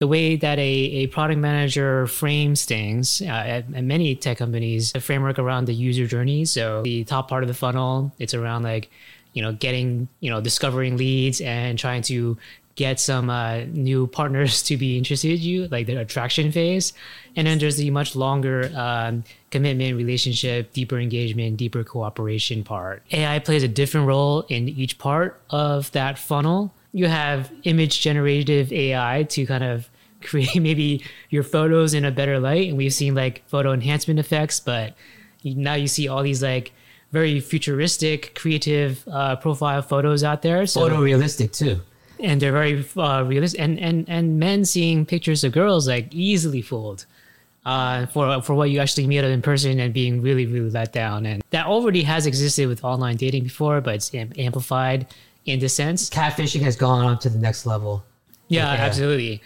the way that a, a product manager frames things uh, at, at many tech companies, the framework around the user journey. So the top part of the funnel, it's around like, you know, getting, you know, discovering leads and trying to get some uh, new partners to be interested in you, like the attraction phase. And then there's the much longer um, commitment, relationship, deeper engagement, deeper cooperation part. AI plays a different role in each part of that funnel. You have image generative AI to kind of create maybe your photos in a better light. And we've seen like photo enhancement effects, but now you see all these like very futuristic, creative uh, profile photos out there. So, photorealistic too and they're very uh, realistic. And, and and men seeing pictures of girls like easily fooled uh, for for what you actually meet up in person and being really really let down. And that already has existed with online dating before, but it's amplified in this sense. Catfishing has gone on to the next level. Yeah, yeah, absolutely.